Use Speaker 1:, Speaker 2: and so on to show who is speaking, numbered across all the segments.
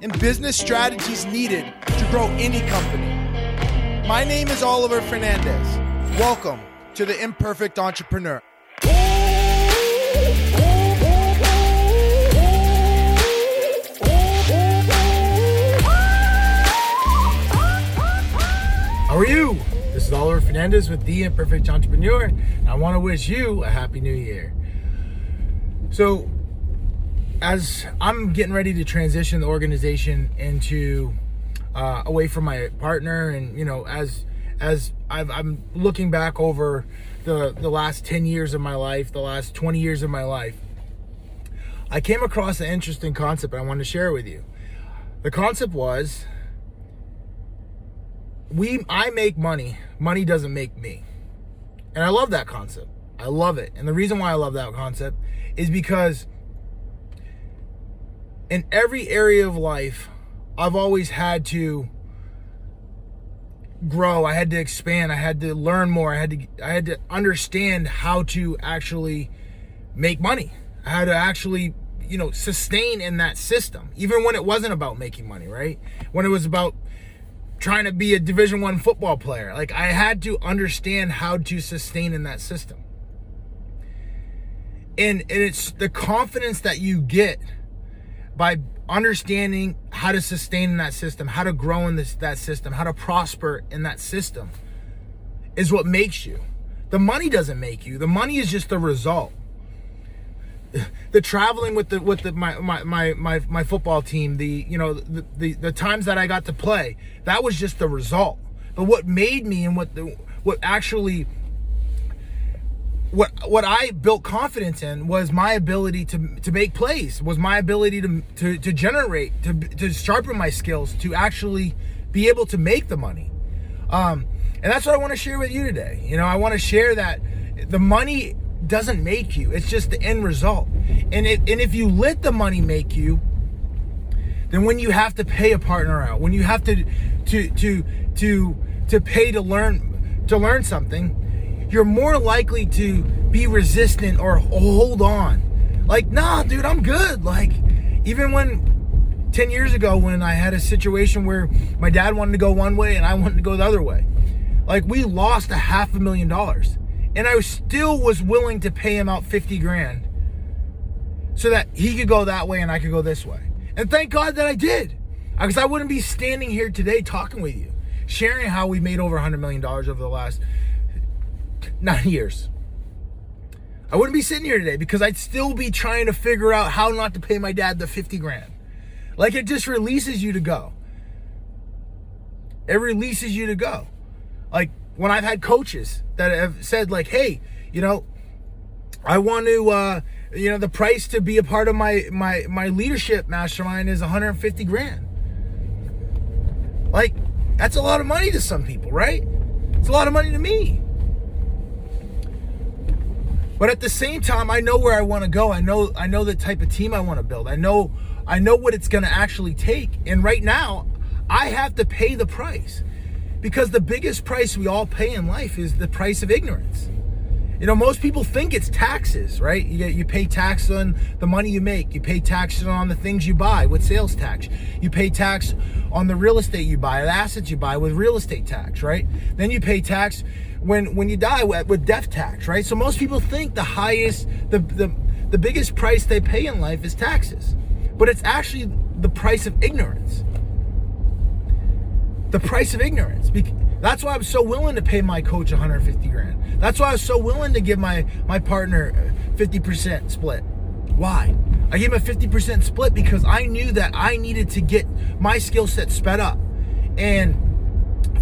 Speaker 1: and business strategies needed to grow any company. My name is Oliver Fernandez. Welcome to the Imperfect Entrepreneur.
Speaker 2: How are you? This is Oliver Fernandez with The Imperfect Entrepreneur, and I want to wish you a happy new year. So, as I'm getting ready to transition the organization into uh, away from my partner, and you know, as as I've, I'm looking back over the the last 10 years of my life, the last 20 years of my life, I came across an interesting concept I want to share with you. The concept was we I make money, money doesn't make me. And I love that concept. I love it. And the reason why I love that concept is because in every area of life, I've always had to grow. I had to expand. I had to learn more. I had to I had to understand how to actually make money. How to actually, you know, sustain in that system. Even when it wasn't about making money, right? When it was about trying to be a division 1 football player. Like I had to understand how to sustain in that system. And, and it's the confidence that you get by understanding how to sustain in that system, how to grow in this that system, how to prosper in that system is what makes you. The money doesn't make you. The money is just the result. The traveling with the with the my my my my, my football team, the you know the, the the times that I got to play, that was just the result. But what made me and what the what actually what what I built confidence in was my ability to to make plays, was my ability to to, to generate, to to sharpen my skills, to actually be able to make the money. Um, and that's what I want to share with you today. You know, I want to share that the money doesn't make you; it's just the end result. And if and if you let the money make you, then when you have to pay a partner out, when you have to to to to to pay to learn to learn something you're more likely to be resistant or hold on. Like, nah, dude, I'm good. Like, even when 10 years ago, when I had a situation where my dad wanted to go one way and I wanted to go the other way, like, we lost a half a million dollars. And I still was willing to pay him out 50 grand so that he could go that way and I could go this way. And thank God that I did. Because I wouldn't be standing here today talking with you, sharing how we made over $100 million over the last nine years. I wouldn't be sitting here today because I'd still be trying to figure out how not to pay my dad the 50 grand. Like it just releases you to go. It releases you to go. Like when I've had coaches that have said, like, hey, you know, I want to uh, you know, the price to be a part of my my my leadership mastermind is 150 grand. Like, that's a lot of money to some people, right? It's a lot of money to me. But at the same time, I know where I want to go. I know I know the type of team I want to build. I know I know what it's going to actually take. And right now, I have to pay the price. Because the biggest price we all pay in life is the price of ignorance. You know, most people think it's taxes, right? You you pay tax on the money you make. You pay taxes on the things you buy with sales tax. You pay tax on the real estate you buy, the assets you buy with real estate tax, right? Then you pay tax when when you die with death tax, right? So most people think the highest, the the the biggest price they pay in life is taxes, but it's actually the price of ignorance. The price of ignorance. That's why I'm so willing to pay my coach 150 grand. That's why I was so willing to give my my partner 50% split. Why? I gave him a 50% split because I knew that I needed to get my skill set sped up. And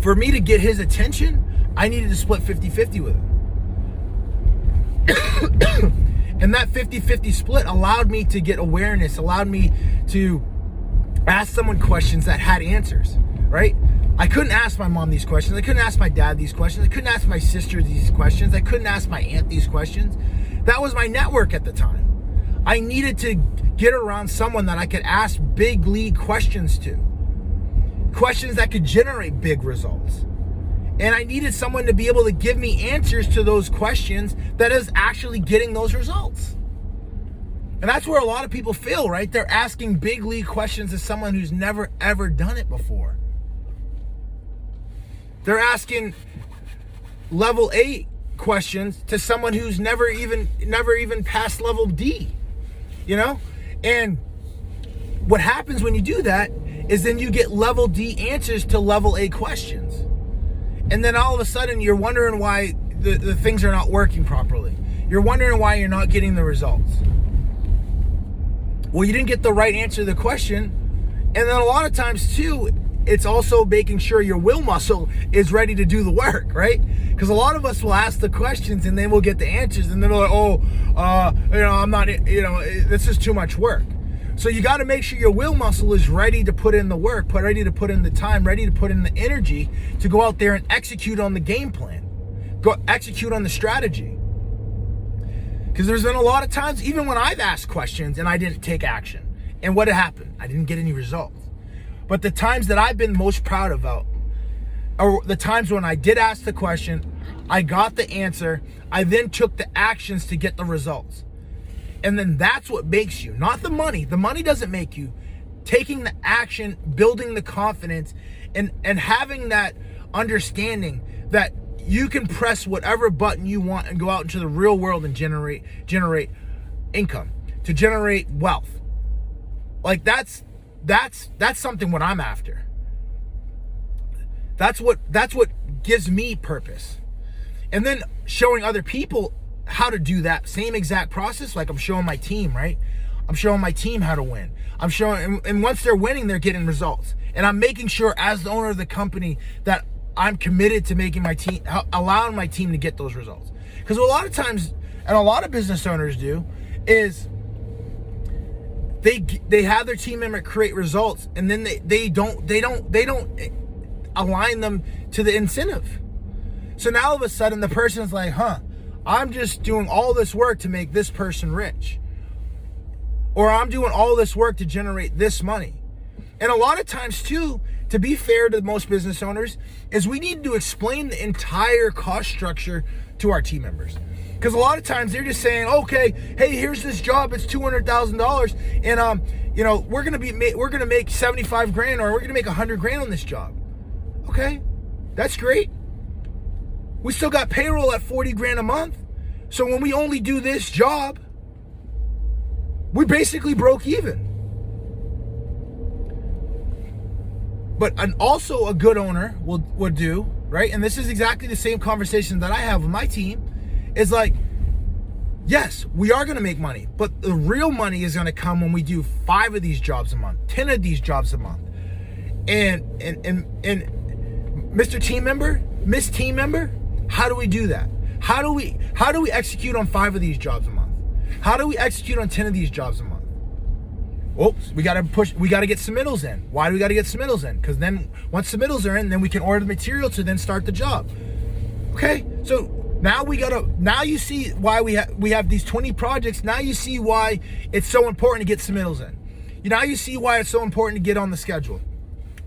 Speaker 2: for me to get his attention, I needed to split 50 50 with him. and that 50 50 split allowed me to get awareness, allowed me to ask someone questions that had answers, right? I couldn't ask my mom these questions. I couldn't ask my dad these questions. I couldn't ask my sister these questions. I couldn't ask my aunt these questions. That was my network at the time. I needed to get around someone that I could ask big league questions to. Questions that could generate big results. And I needed someone to be able to give me answers to those questions that is actually getting those results. And that's where a lot of people fail, right? They're asking big league questions to someone who's never ever done it before. They're asking level 8 questions to someone who's never even never even passed level D. You know? And what happens when you do that is then you get level D answers to level A questions. And then all of a sudden you're wondering why the, the things are not working properly. You're wondering why you're not getting the results. Well, you didn't get the right answer to the question. And then a lot of times, too, it's also making sure your will muscle is ready to do the work, right? Because a lot of us will ask the questions and then we'll get the answers, and then they're like, oh, uh, you know, I'm not, you know, this is too much work. So you got to make sure your will muscle is ready to put in the work, put ready to put in the time, ready to put in the energy to go out there and execute on the game plan, go execute on the strategy. Because there's been a lot of times, even when I've asked questions and I didn't take action, and what happened? I didn't get any results. But the times that I've been most proud about, or the times when I did ask the question, I got the answer, I then took the actions to get the results. And then that's what makes you, not the money. The money doesn't make you. Taking the action, building the confidence, and, and having that understanding that you can press whatever button you want and go out into the real world and generate generate income, to generate wealth. Like that's that's that's something what I'm after. That's what that's what gives me purpose. And then showing other people how to do that same exact process like i'm showing my team right? I'm showing my team how to win. I'm showing and, and, once they're winning they're getting results. And i'm making sure as the owner of the company that i'm committed to making my team allowing my team to get those results. Because a lot of times and a lot of business owners do is they they have their team member create results and then they, they don't they don't they don't eh, align them to the incentive. So now all of a sudden the person's like huh I'm just doing all this work to make this person rich. Or I'm doing all this work to generate this money. And a lot of times, too, to be fair to most business owners, is we need to explain the entire cost structure to our team members. Because a lot of times they're just saying, okay, hey, here's this job, it's two hundred thousand dollars, and um, you know, we're gonna be we're gonna make seventy five grand, or we're gonna make a hundred grand on this job. Okay, that's great. We still got payroll at 40 grand a month. So when we only do this job, we basically broke even. But an, also a good owner will would do, right? And this is exactly the same conversation that I have with my team is like yes, we are going to make money, but the real money is going to come when we do 5 of these jobs a month, 10 of these jobs a month. And and and and Mr. Team Member, Miss Team Member, how do we do that? How do we how do we execute on five of these jobs a month? How do we execute on 10 of these jobs a month? Oops, we gotta push we gotta get submittals in. Why do we gotta get submittals in? Because then once submittals are in, then we can order the material to then start the job. Okay, so now we gotta now you see why we have we have these 20 projects. Now you see why it's so important to get submittals in. You now you see why it's so important to get on the schedule.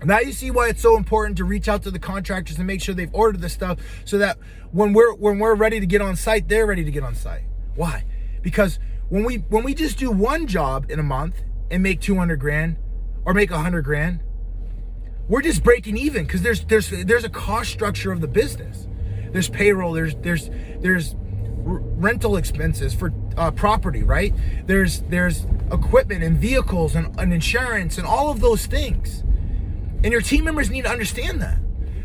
Speaker 2: Now you see why it's so important to reach out to the contractors and make sure they've ordered the stuff so that when we're when we're ready to get on site, they're ready to get on site. Why? Because when we when we just do one job in a month and make 200 grand or make 100 grand, we're just breaking even because there's there's there's a cost structure of the business. There's payroll, there's there's there's rental expenses for uh, property, right? There's there's equipment and vehicles and, and insurance and all of those things. And your team members need to understand that.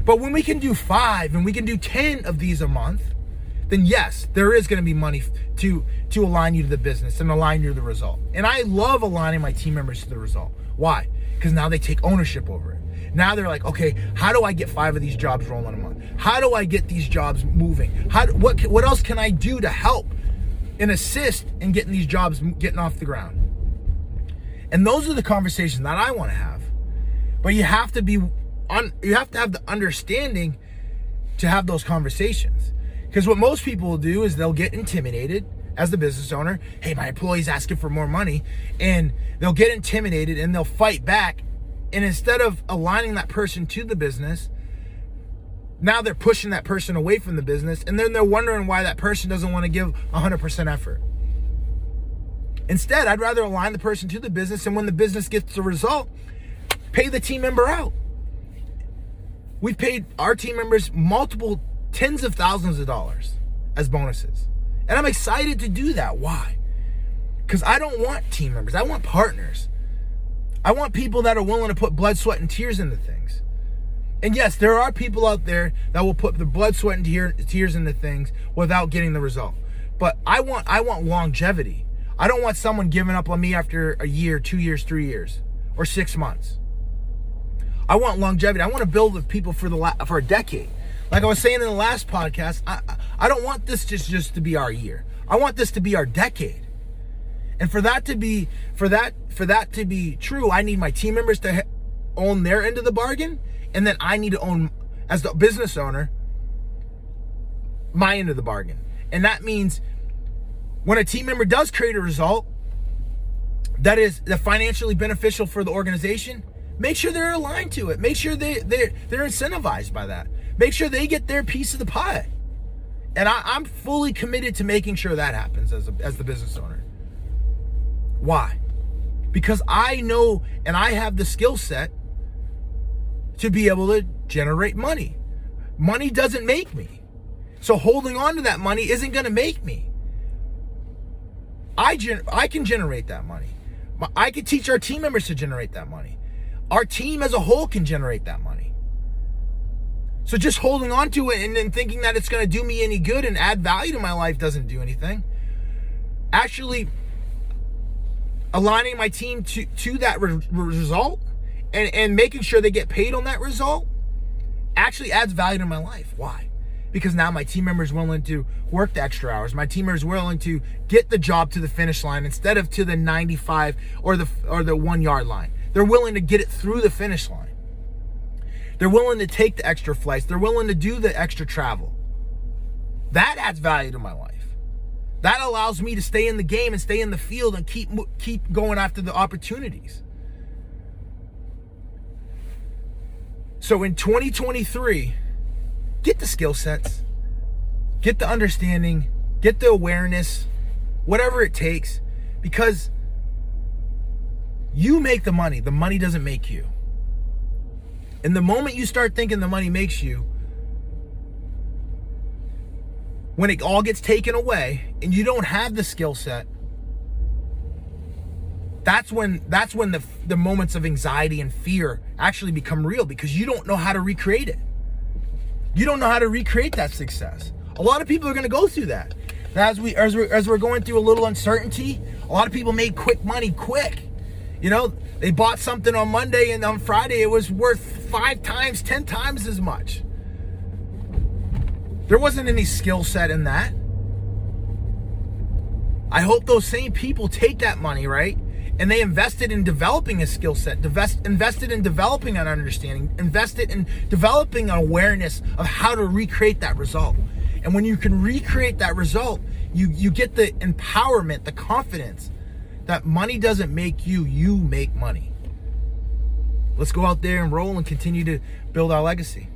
Speaker 2: But when we can do five and we can do 10 of these a month, then yes, there is going to be money to to align you to the business and align you to the result. And I love aligning my team members to the result. Why? Because now they take ownership over it. Now they're like, okay, how do I get five of these jobs rolling a month? How do I get these jobs moving? How what what else can I do to help and assist in getting these jobs getting off the ground? And those are the conversations that I want to have. But you have to be on you have to have the understanding to have those conversations. Because what most people will do is they'll get intimidated as the business owner. Hey, my employee's asking for more money. And they'll get intimidated and they'll fight back. And instead of aligning that person to the business, now they're pushing that person away from the business. And then they're wondering why that person doesn't want to give 100% effort. Instead, I'd rather align the person to the business. And when the business gets the result, pay the team member out. We've paid our team members multiple tens of thousands of dollars as bonuses. And I'm excited to do that. Why? Because I don't want team members, I want partners. I want people that are willing to put blood, sweat, and tears into things. And yes, there are people out there that will put the blood, sweat, and tears into things without getting the result. But I want I want longevity. I don't want someone giving up on me after a year, two years, three years, or six months. I want longevity. I want to build with people for the la- for a decade. Like I was saying in the last podcast, I I don't want this just just to be our year. I want this to be our decade. And for that to be for that for that to be true, I need my team members to own their end of the bargain, and then I need to own as the business owner my end of the bargain. And that means when a team member does create a result that is financially beneficial for the organization, Make sure they're aligned to it. Make sure they they they're incentivized by that. Make sure they get their piece of the pie. And I, I'm fully committed to making sure that happens as a, as the business owner. Why? Because I know and I have the skill set to be able to generate money. Money doesn't make me. So holding on to that money isn't going to make me. I gen- I can generate that money. I can teach our team members to generate that money our team as a whole can generate that money. So just holding on to it and then thinking that it's going to do me any good and add value to my life doesn't do anything. Actually, aligning my team to, to that re- result and, and making sure they get paid on that result actually adds value to my life. Why? Because now my team member is willing to work the extra hours. My team member is willing to get the job to the finish line instead of to the 95 or the or the 1 yard line. They're willing to get it through the finish line. They're willing to take the extra flights. They're willing to do the extra travel. That adds value to my life. That allows me to stay in the game and stay in the field and keep keep going after the opportunities. So in 2023, get the skill sets, get the understanding, get the awareness, whatever it takes because you make the money, the money doesn't make you. And the moment you start thinking the money makes you, when it all gets taken away and you don't have the skill set, that's when that's when the the moments of anxiety and fear actually become real because you don't know how to recreate it. You don't know how to recreate that success. A lot of people are going to go through that. As we as we as we're going through a little uncertainty, a lot of people made quick money quick. You know, they bought something on Monday and on Friday it was worth five times, ten times as much. There wasn't any skill set in that. I hope those same people take that money, right? And they invested in developing a skill set, invest, invested in developing an understanding, invested in developing an awareness of how to recreate that result. And when you can recreate that result, you, you get the empowerment, the confidence that money doesn't make you, you make money. Let's go out there and roll and continue to build our legacy.